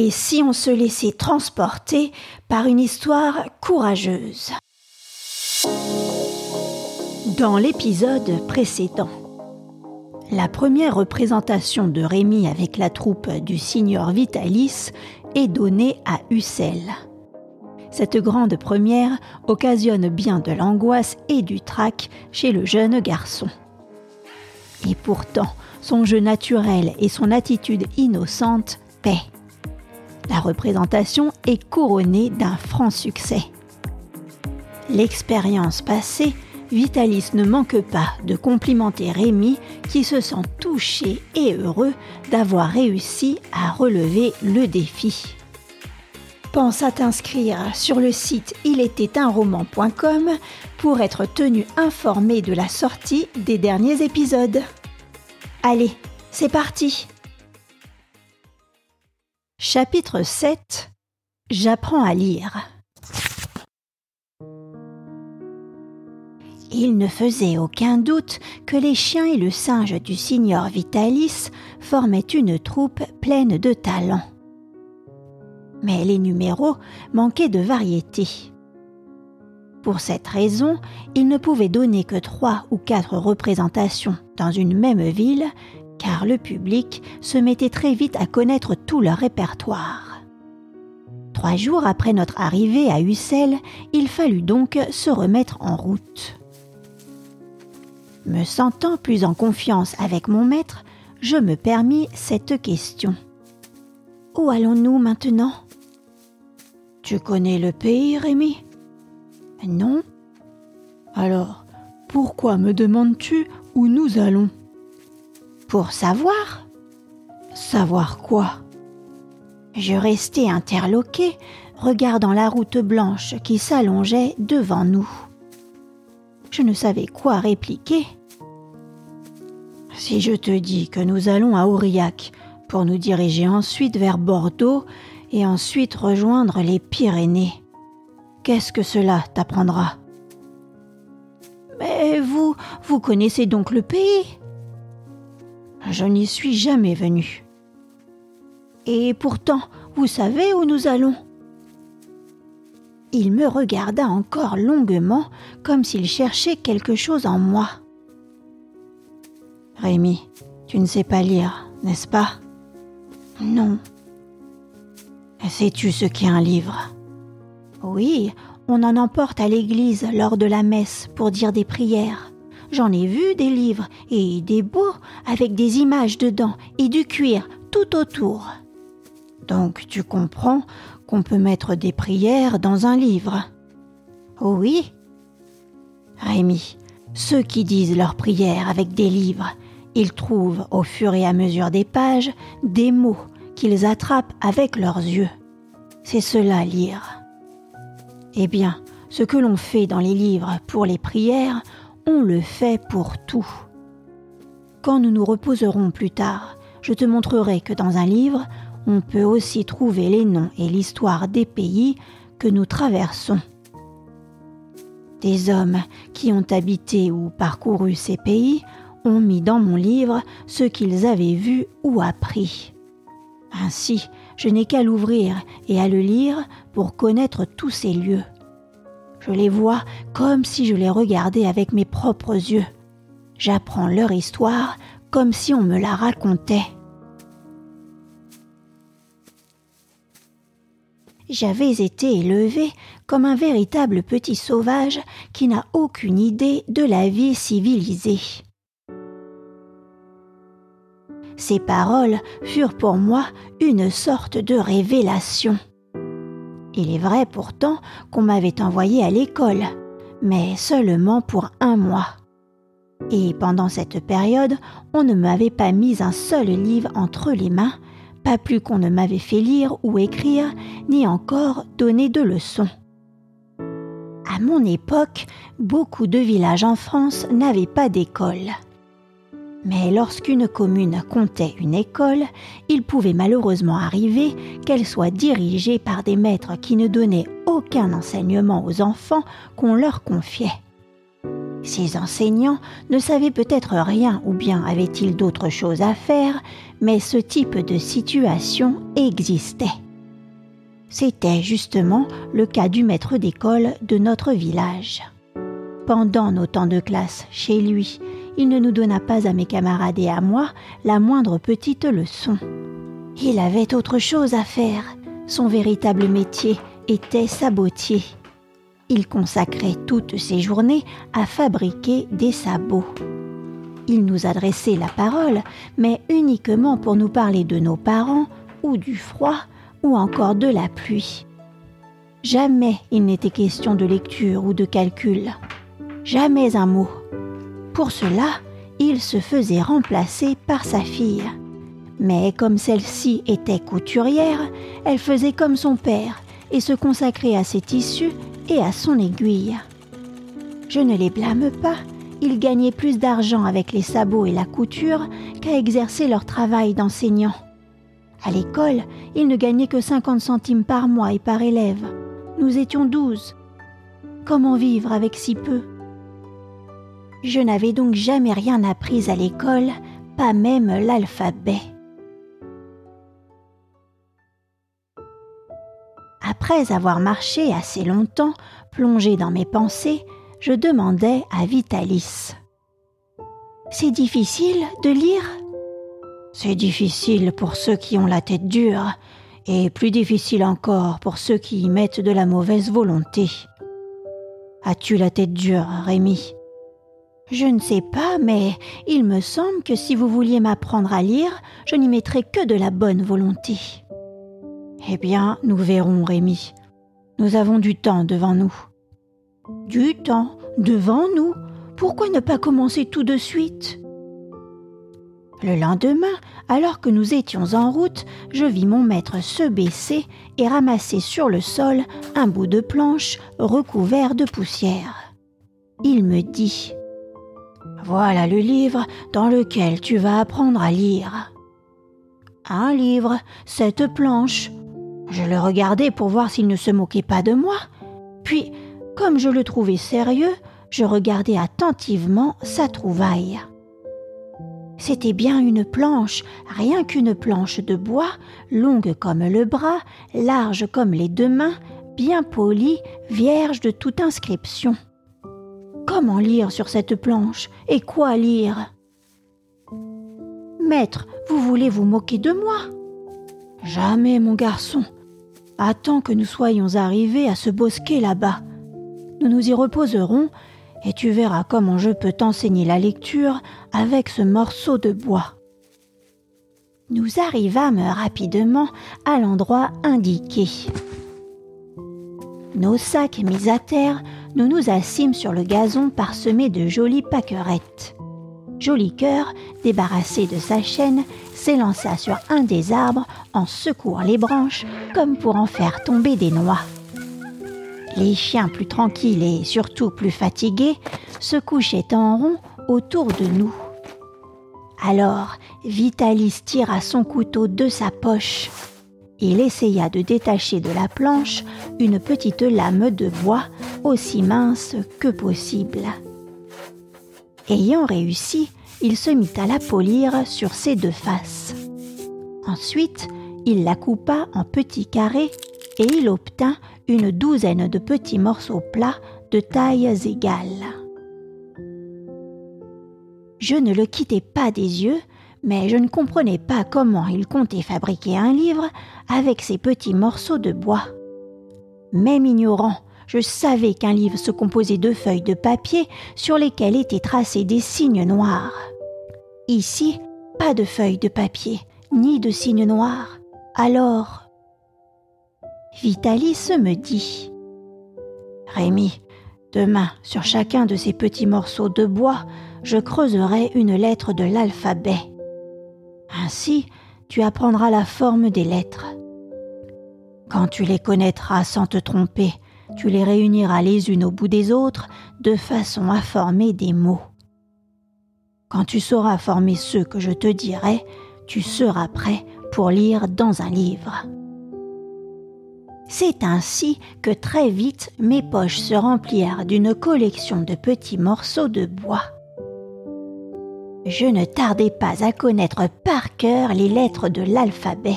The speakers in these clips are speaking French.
Et si on se laissait transporter par une histoire courageuse Dans l'épisode précédent, la première représentation de Rémi avec la troupe du signor Vitalis est donnée à Ussel. Cette grande première occasionne bien de l'angoisse et du trac chez le jeune garçon. Et pourtant, son jeu naturel et son attitude innocente paient. La représentation est couronnée d'un franc succès. L'expérience passée, Vitalis ne manque pas de complimenter Rémi qui se sent touché et heureux d'avoir réussi à relever le défi. Pense à t'inscrire sur le site roman.com pour être tenu informé de la sortie des derniers épisodes. Allez, c'est parti Chapitre 7 J'apprends à lire. Il ne faisait aucun doute que les chiens et le singe du signor Vitalis formaient une troupe pleine de talent. Mais les numéros manquaient de variété. Pour cette raison, il ne pouvait donner que trois ou quatre représentations dans une même ville, car le public se mettait très vite à connaître tout leur répertoire. Trois jours après notre arrivée à Ussel, il fallut donc se remettre en route. Me sentant plus en confiance avec mon maître, je me permis cette question. Où allons-nous maintenant? Tu connais le pays, Rémi? Non? Alors, pourquoi me demandes-tu où nous allons? Pour savoir. Savoir quoi? Je restais interloqué, regardant la route blanche qui s'allongeait devant nous. Je ne savais quoi répliquer. Si je te dis que nous allons à Aurillac pour nous diriger ensuite vers Bordeaux et ensuite rejoindre les Pyrénées, Qu'est-ce que cela t'apprendra? Mais vous, vous connaissez donc le pays? Je n'y suis jamais venu. Et pourtant, vous savez où nous allons Il me regarda encore longuement, comme s'il cherchait quelque chose en moi. Rémi, tu ne sais pas lire, n'est-ce pas? Non. Sais-tu ce qu'est un livre? Oui, on en emporte à l'église lors de la messe pour dire des prières. J'en ai vu des livres et des beaux avec des images dedans et du cuir tout autour. Donc tu comprends qu'on peut mettre des prières dans un livre. Oui. Rémi, ceux qui disent leurs prières avec des livres, ils trouvent au fur et à mesure des pages des mots qu'ils attrapent avec leurs yeux. C'est cela lire. Eh bien, ce que l'on fait dans les livres pour les prières, on le fait pour tout. Quand nous nous reposerons plus tard, je te montrerai que dans un livre, on peut aussi trouver les noms et l'histoire des pays que nous traversons. Des hommes qui ont habité ou parcouru ces pays ont mis dans mon livre ce qu'ils avaient vu ou appris. Ainsi, je n'ai qu'à l'ouvrir et à le lire pour connaître tous ces lieux. Je les vois comme si je les regardais avec mes propres yeux. J'apprends leur histoire comme si on me la racontait. J'avais été élevé comme un véritable petit sauvage qui n'a aucune idée de la vie civilisée. Ces paroles furent pour moi une sorte de révélation. Il est vrai pourtant qu'on m'avait envoyé à l'école, mais seulement pour un mois. Et pendant cette période, on ne m'avait pas mis un seul livre entre les mains, pas plus qu'on ne m'avait fait lire ou écrire, ni encore donner de leçons. À mon époque, beaucoup de villages en France n'avaient pas d'école. Mais lorsqu'une commune comptait une école, il pouvait malheureusement arriver qu'elle soit dirigée par des maîtres qui ne donnaient aucun enseignement aux enfants qu'on leur confiait. Ces enseignants ne savaient peut-être rien ou bien avaient-ils d'autres choses à faire, mais ce type de situation existait. C'était justement le cas du maître d'école de notre village. Pendant nos temps de classe chez lui, il ne nous donna pas à mes camarades et à moi la moindre petite leçon. Il avait autre chose à faire. Son véritable métier était sabotier. Il consacrait toutes ses journées à fabriquer des sabots. Il nous adressait la parole, mais uniquement pour nous parler de nos parents, ou du froid, ou encore de la pluie. Jamais il n'était question de lecture ou de calcul. Jamais un mot. Pour cela, il se faisait remplacer par sa fille. Mais comme celle-ci était couturière, elle faisait comme son père et se consacrait à ses tissus et à son aiguille. Je ne les blâme pas, ils gagnaient plus d'argent avec les sabots et la couture qu'à exercer leur travail d'enseignant. À l'école, ils ne gagnaient que 50 centimes par mois et par élève. Nous étions douze. Comment vivre avec si peu? Je n'avais donc jamais rien appris à l'école, pas même l'alphabet. Après avoir marché assez longtemps, plongé dans mes pensées, je demandai à Vitalis. C'est difficile de lire? C'est difficile pour ceux qui ont la tête dure, et plus difficile encore pour ceux qui y mettent de la mauvaise volonté. As-tu la tête dure, Rémi? Je ne sais pas, mais il me semble que si vous vouliez m'apprendre à lire, je n'y mettrais que de la bonne volonté. Eh bien, nous verrons, Rémi. Nous avons du temps devant nous. Du temps devant nous? Pourquoi ne pas commencer tout de suite? Le lendemain, alors que nous étions en route, je vis mon maître se baisser et ramasser sur le sol un bout de planche recouvert de poussière. Il me dit Voilà le livre dans lequel tu vas apprendre à lire. Un livre, cette planche. Je le regardais pour voir s'il ne se moquait pas de moi. Puis comme je le trouvais sérieux, je regardais attentivement sa trouvaille. C'était bien une planche, rien qu'une planche de bois, longue comme le bras, large comme les deux mains, bien polie, vierge de toute inscription. Comment lire sur cette planche Et quoi lire? Maître, vous voulez vous moquer de moi? Jamais, mon garçon. Attends que nous soyons arrivés à ce bosquet là-bas. Nous nous y reposerons et tu verras comment je peux t'enseigner la lecture avec ce morceau de bois. Nous arrivâmes rapidement à l'endroit indiqué. Nos sacs mis à terre, nous nous assîmes sur le gazon parsemé de jolies pâquerettes. Joli cœur, débarrassé de sa chaîne, s'élança sur un des arbres en secouant les branches comme pour en faire tomber des noix. Les chiens plus tranquilles et surtout plus fatigués se couchaient en rond autour de nous. Alors Vitalis tira son couteau de sa poche. Il essaya de détacher de la planche une petite lame de bois aussi mince que possible. Ayant réussi, il se mit à la polir sur ses deux faces. Ensuite, il la coupa en petits carrés et il obtint une douzaine de petits morceaux plats de tailles égales. Je ne le quittais pas des yeux, mais je ne comprenais pas comment il comptait fabriquer un livre avec ces petits morceaux de bois. Même ignorant, je savais qu'un livre se composait de feuilles de papier sur lesquelles étaient tracés des signes noirs. Ici, pas de feuilles de papier, ni de signes noirs. Alors, Vitalis me dit Rémi, demain, sur chacun de ces petits morceaux de bois, je creuserai une lettre de l'alphabet. Ainsi, tu apprendras la forme des lettres. Quand tu les connaîtras sans te tromper, tu les réuniras les unes au bout des autres de façon à former des mots. Quand tu sauras former ceux que je te dirai, tu seras prêt pour lire dans un livre. C'est ainsi que très vite mes poches se remplirent d'une collection de petits morceaux de bois. Je ne tardai pas à connaître par cœur les lettres de l'alphabet.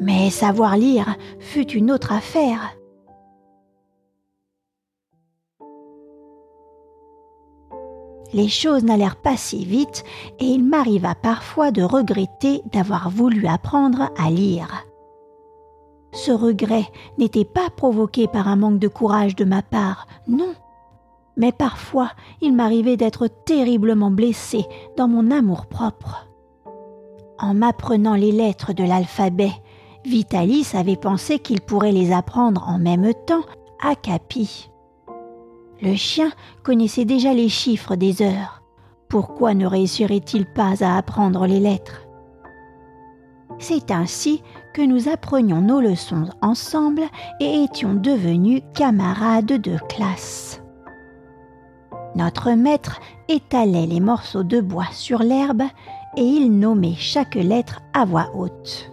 Mais savoir lire fut une autre affaire. Les choses n'allèrent pas si vite et il m'arriva parfois de regretter d'avoir voulu apprendre à lire. Ce regret n'était pas provoqué par un manque de courage de ma part, non, mais parfois il m'arrivait d'être terriblement blessé dans mon amour-propre. En m'apprenant les lettres de l'alphabet, Vitalis avait pensé qu'il pourrait les apprendre en même temps à Capi. Le chien connaissait déjà les chiffres des heures. Pourquoi ne réussirait-il pas à apprendre les lettres? C'est ainsi que nous apprenions nos leçons ensemble et étions devenus camarades de classe. Notre maître étalait les morceaux de bois sur l'herbe et il nommait chaque lettre à voix haute.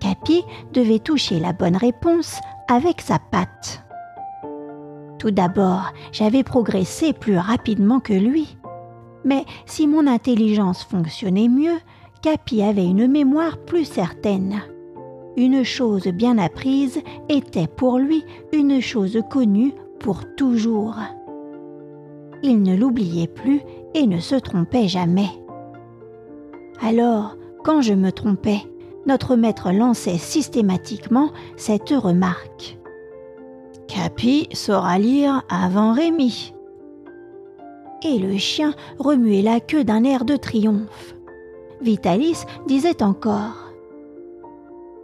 Capi devait toucher la bonne réponse avec sa patte. Tout d'abord, j'avais progressé plus rapidement que lui. Mais si mon intelligence fonctionnait mieux, Capi avait une mémoire plus certaine. Une chose bien apprise était pour lui une chose connue pour toujours. Il ne l'oubliait plus et ne se trompait jamais. Alors, quand je me trompais, notre maître lançait systématiquement cette remarque. Capi saura lire avant Rémi. Et le chien remuait la queue d'un air de triomphe. Vitalis disait encore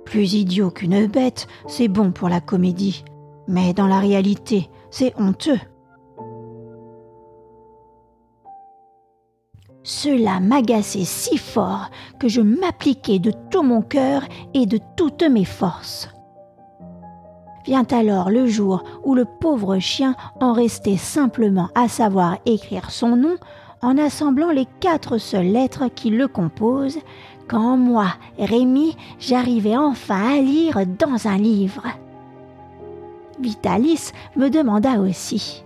Plus idiot qu'une bête, c'est bon pour la comédie, mais dans la réalité, c'est honteux. Cela m'agaçait si fort que je m'appliquais de tout mon cœur et de toutes mes forces. Vient alors le jour où le pauvre chien en restait simplement à savoir écrire son nom en assemblant les quatre seules lettres qui le composent, quand moi, Rémi, j'arrivais enfin à lire dans un livre. Vitalis me demanda aussi.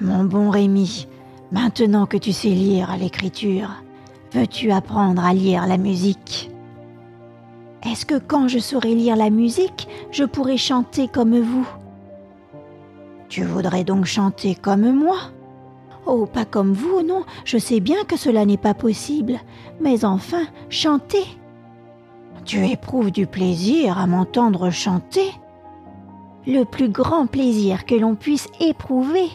Mon bon Rémi, maintenant que tu sais lire l'écriture, veux-tu apprendre à lire la musique? Est-ce que quand je saurai lire la musique, je pourrai chanter comme vous? Tu voudrais donc chanter comme moi? Oh, pas comme vous, non, je sais bien que cela n'est pas possible, mais enfin, chanter. Tu éprouves du plaisir à m'entendre chanter Le plus grand plaisir que l'on puisse éprouver.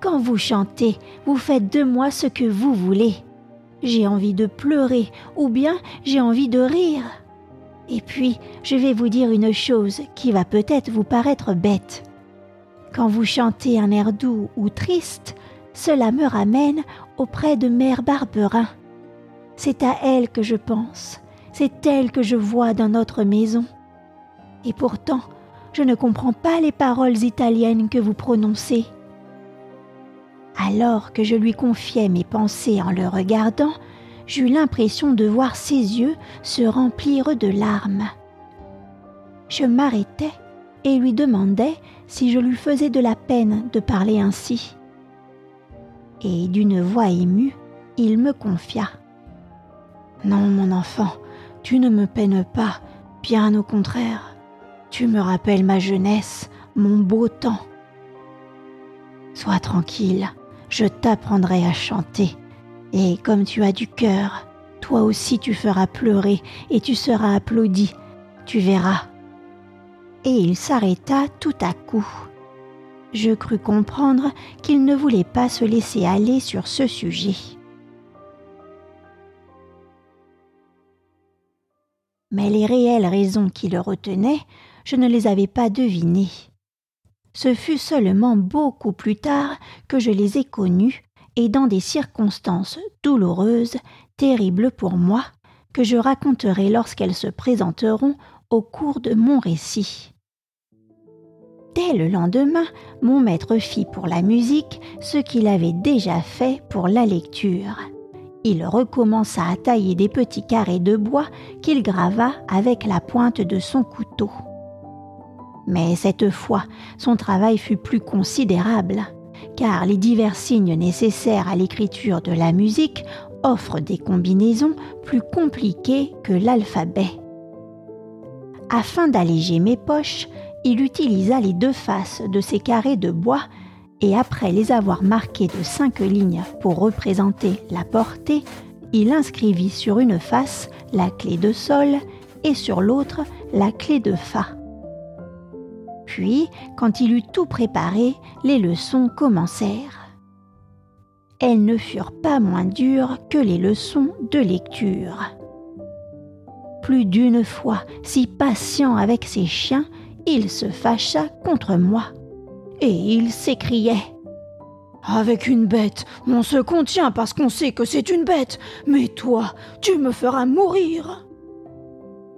Quand vous chantez, vous faites de moi ce que vous voulez. J'ai envie de pleurer ou bien j'ai envie de rire. Et puis, je vais vous dire une chose qui va peut-être vous paraître bête. Quand vous chantez un air doux ou triste, cela me ramène auprès de Mère Barberin. C'est à elle que je pense, c'est elle que je vois dans notre maison. Et pourtant, je ne comprends pas les paroles italiennes que vous prononcez. Alors que je lui confiais mes pensées en le regardant, j'eus l'impression de voir ses yeux se remplir de larmes. Je m'arrêtai et lui demandai si je lui faisais de la peine de parler ainsi. Et d'une voix émue, il me confia. Non, mon enfant, tu ne me peines pas, bien au contraire. Tu me rappelles ma jeunesse, mon beau temps. Sois tranquille, je t'apprendrai à chanter et comme tu as du cœur, toi aussi tu feras pleurer et tu seras applaudi, tu verras. Et il s'arrêta tout à coup. Je crus comprendre qu'il ne voulait pas se laisser aller sur ce sujet. Mais les réelles raisons qui le retenaient, je ne les avais pas devinées. Ce fut seulement beaucoup plus tard que je les ai connues et dans des circonstances douloureuses, terribles pour moi, que je raconterai lorsqu'elles se présenteront au cours de mon récit. Dès le lendemain, mon maître fit pour la musique ce qu'il avait déjà fait pour la lecture. Il recommença à tailler des petits carrés de bois qu'il grava avec la pointe de son couteau. Mais cette fois, son travail fut plus considérable car les divers signes nécessaires à l'écriture de la musique offrent des combinaisons plus compliquées que l'alphabet. Afin d'alléger mes poches, il utilisa les deux faces de ces carrés de bois et après les avoir marqués de cinq lignes pour représenter la portée, il inscrivit sur une face la clé de sol et sur l'autre la clé de fa. Puis, quand il eut tout préparé, les leçons commencèrent. Elles ne furent pas moins dures que les leçons de lecture. Plus d'une fois, si patient avec ses chiens, il se fâcha contre moi. Et il s'écriait Avec une bête, on se contient parce qu'on sait que c'est une bête, mais toi, tu me feras mourir.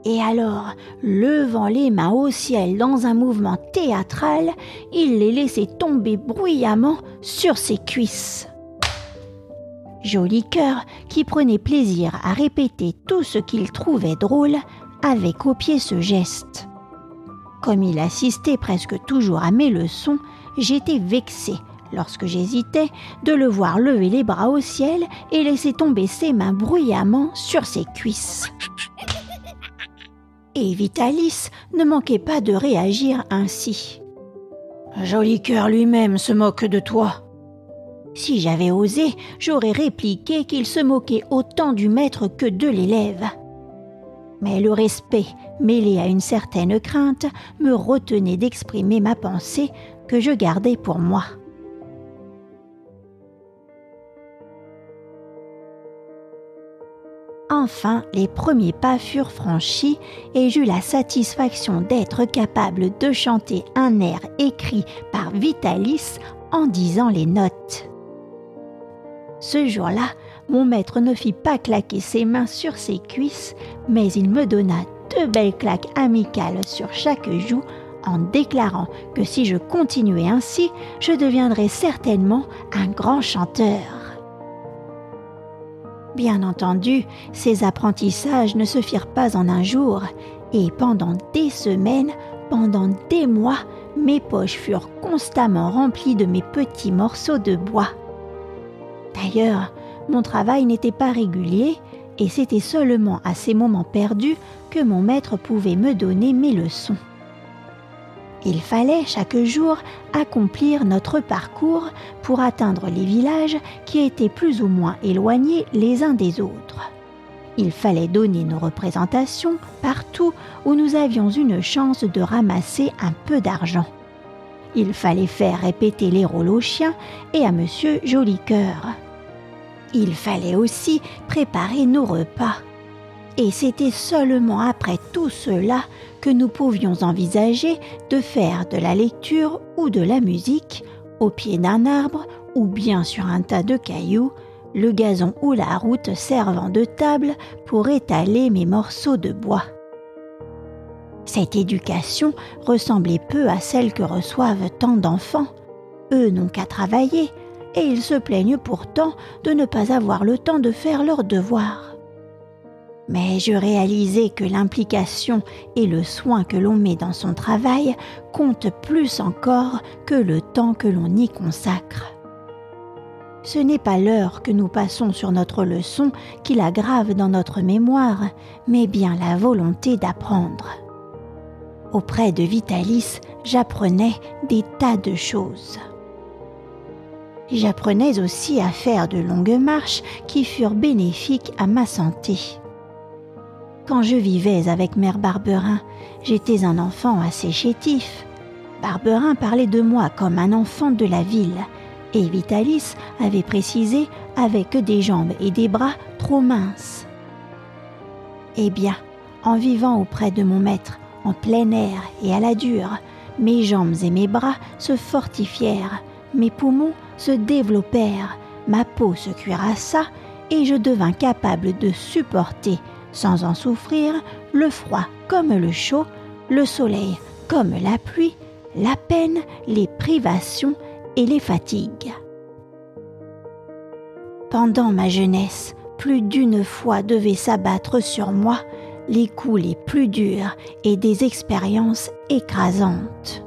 Et alors, levant les mains au ciel dans un mouvement théâtral, il les laissait tomber bruyamment sur ses cuisses. Joli cœur, qui prenait plaisir à répéter tout ce qu'il trouvait drôle, avait copié ce geste. Comme il assistait presque toujours à mes leçons, j'étais vexée lorsque j'hésitais de le voir lever les bras au ciel et laisser tomber ses mains bruyamment sur ses cuisses. Et Vitalis ne manquait pas de réagir ainsi. Joli cœur lui-même se moque de toi, si j'avais osé, j'aurais répliqué qu'il se moquait autant du maître que de l'élève. Mais le respect, mêlé à une certaine crainte, me retenait d'exprimer ma pensée que je gardais pour moi. Enfin, les premiers pas furent franchis et j'eus la satisfaction d'être capable de chanter un air écrit par Vitalis en disant les notes. Ce jour-là, mon maître ne fit pas claquer ses mains sur ses cuisses, mais il me donna deux belles claques amicales sur chaque joue en déclarant que si je continuais ainsi, je deviendrais certainement un grand chanteur. Bien entendu, ces apprentissages ne se firent pas en un jour, et pendant des semaines, pendant des mois, mes poches furent constamment remplies de mes petits morceaux de bois. D'ailleurs, mon travail n'était pas régulier et c'était seulement à ces moments perdus que mon maître pouvait me donner mes leçons. Il fallait chaque jour accomplir notre parcours pour atteindre les villages qui étaient plus ou moins éloignés les uns des autres. Il fallait donner nos représentations partout où nous avions une chance de ramasser un peu d'argent. Il fallait faire répéter les rôles aux chiens et à Monsieur Jolicoeur. Il fallait aussi préparer nos repas. Et c'était seulement après tout cela que nous pouvions envisager de faire de la lecture ou de la musique au pied d'un arbre ou bien sur un tas de cailloux, le gazon ou la route servant de table pour étaler mes morceaux de bois. Cette éducation ressemblait peu à celle que reçoivent tant d'enfants. Eux n'ont qu'à travailler, et ils se plaignent pourtant de ne pas avoir le temps de faire leurs devoirs. Mais je réalisais que l'implication et le soin que l'on met dans son travail comptent plus encore que le temps que l'on y consacre. Ce n'est pas l'heure que nous passons sur notre leçon qui la grave dans notre mémoire, mais bien la volonté d'apprendre. Auprès de Vitalis, j'apprenais des tas de choses. J'apprenais aussi à faire de longues marches qui furent bénéfiques à ma santé. Quand je vivais avec Mère Barberin, j'étais un enfant assez chétif. Barberin parlait de moi comme un enfant de la ville, et Vitalis avait précisé avec des jambes et des bras trop minces. Eh bien, en vivant auprès de mon maître, en plein air et à la dure, mes jambes et mes bras se fortifièrent, mes poumons se développèrent, ma peau se cuirassa et je devins capable de supporter, sans en souffrir, le froid comme le chaud, le soleil comme la pluie, la peine, les privations et les fatigues. Pendant ma jeunesse, plus d'une fois devait s'abattre sur moi les coups les plus durs et des expériences écrasantes.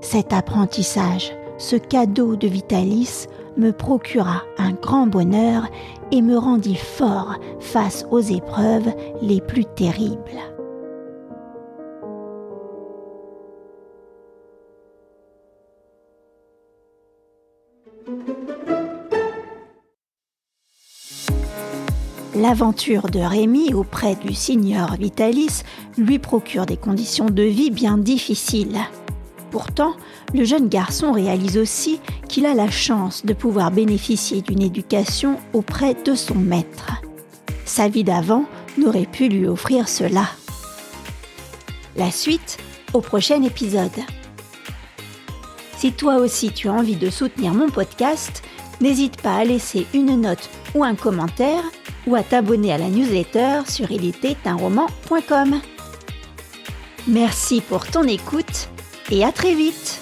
Cet apprentissage ce cadeau de Vitalis me procura un grand bonheur et me rendit fort face aux épreuves les plus terribles. L'aventure de Rémi auprès du seigneur Vitalis lui procure des conditions de vie bien difficiles. Pourtant, le jeune garçon réalise aussi qu'il a la chance de pouvoir bénéficier d'une éducation auprès de son maître. Sa vie d'avant n'aurait pu lui offrir cela. La suite au prochain épisode. Si toi aussi tu as envie de soutenir mon podcast, n'hésite pas à laisser une note ou un commentaire ou à t'abonner à la newsletter sur ilétait-un-roman.com. Merci pour ton écoute et à très vite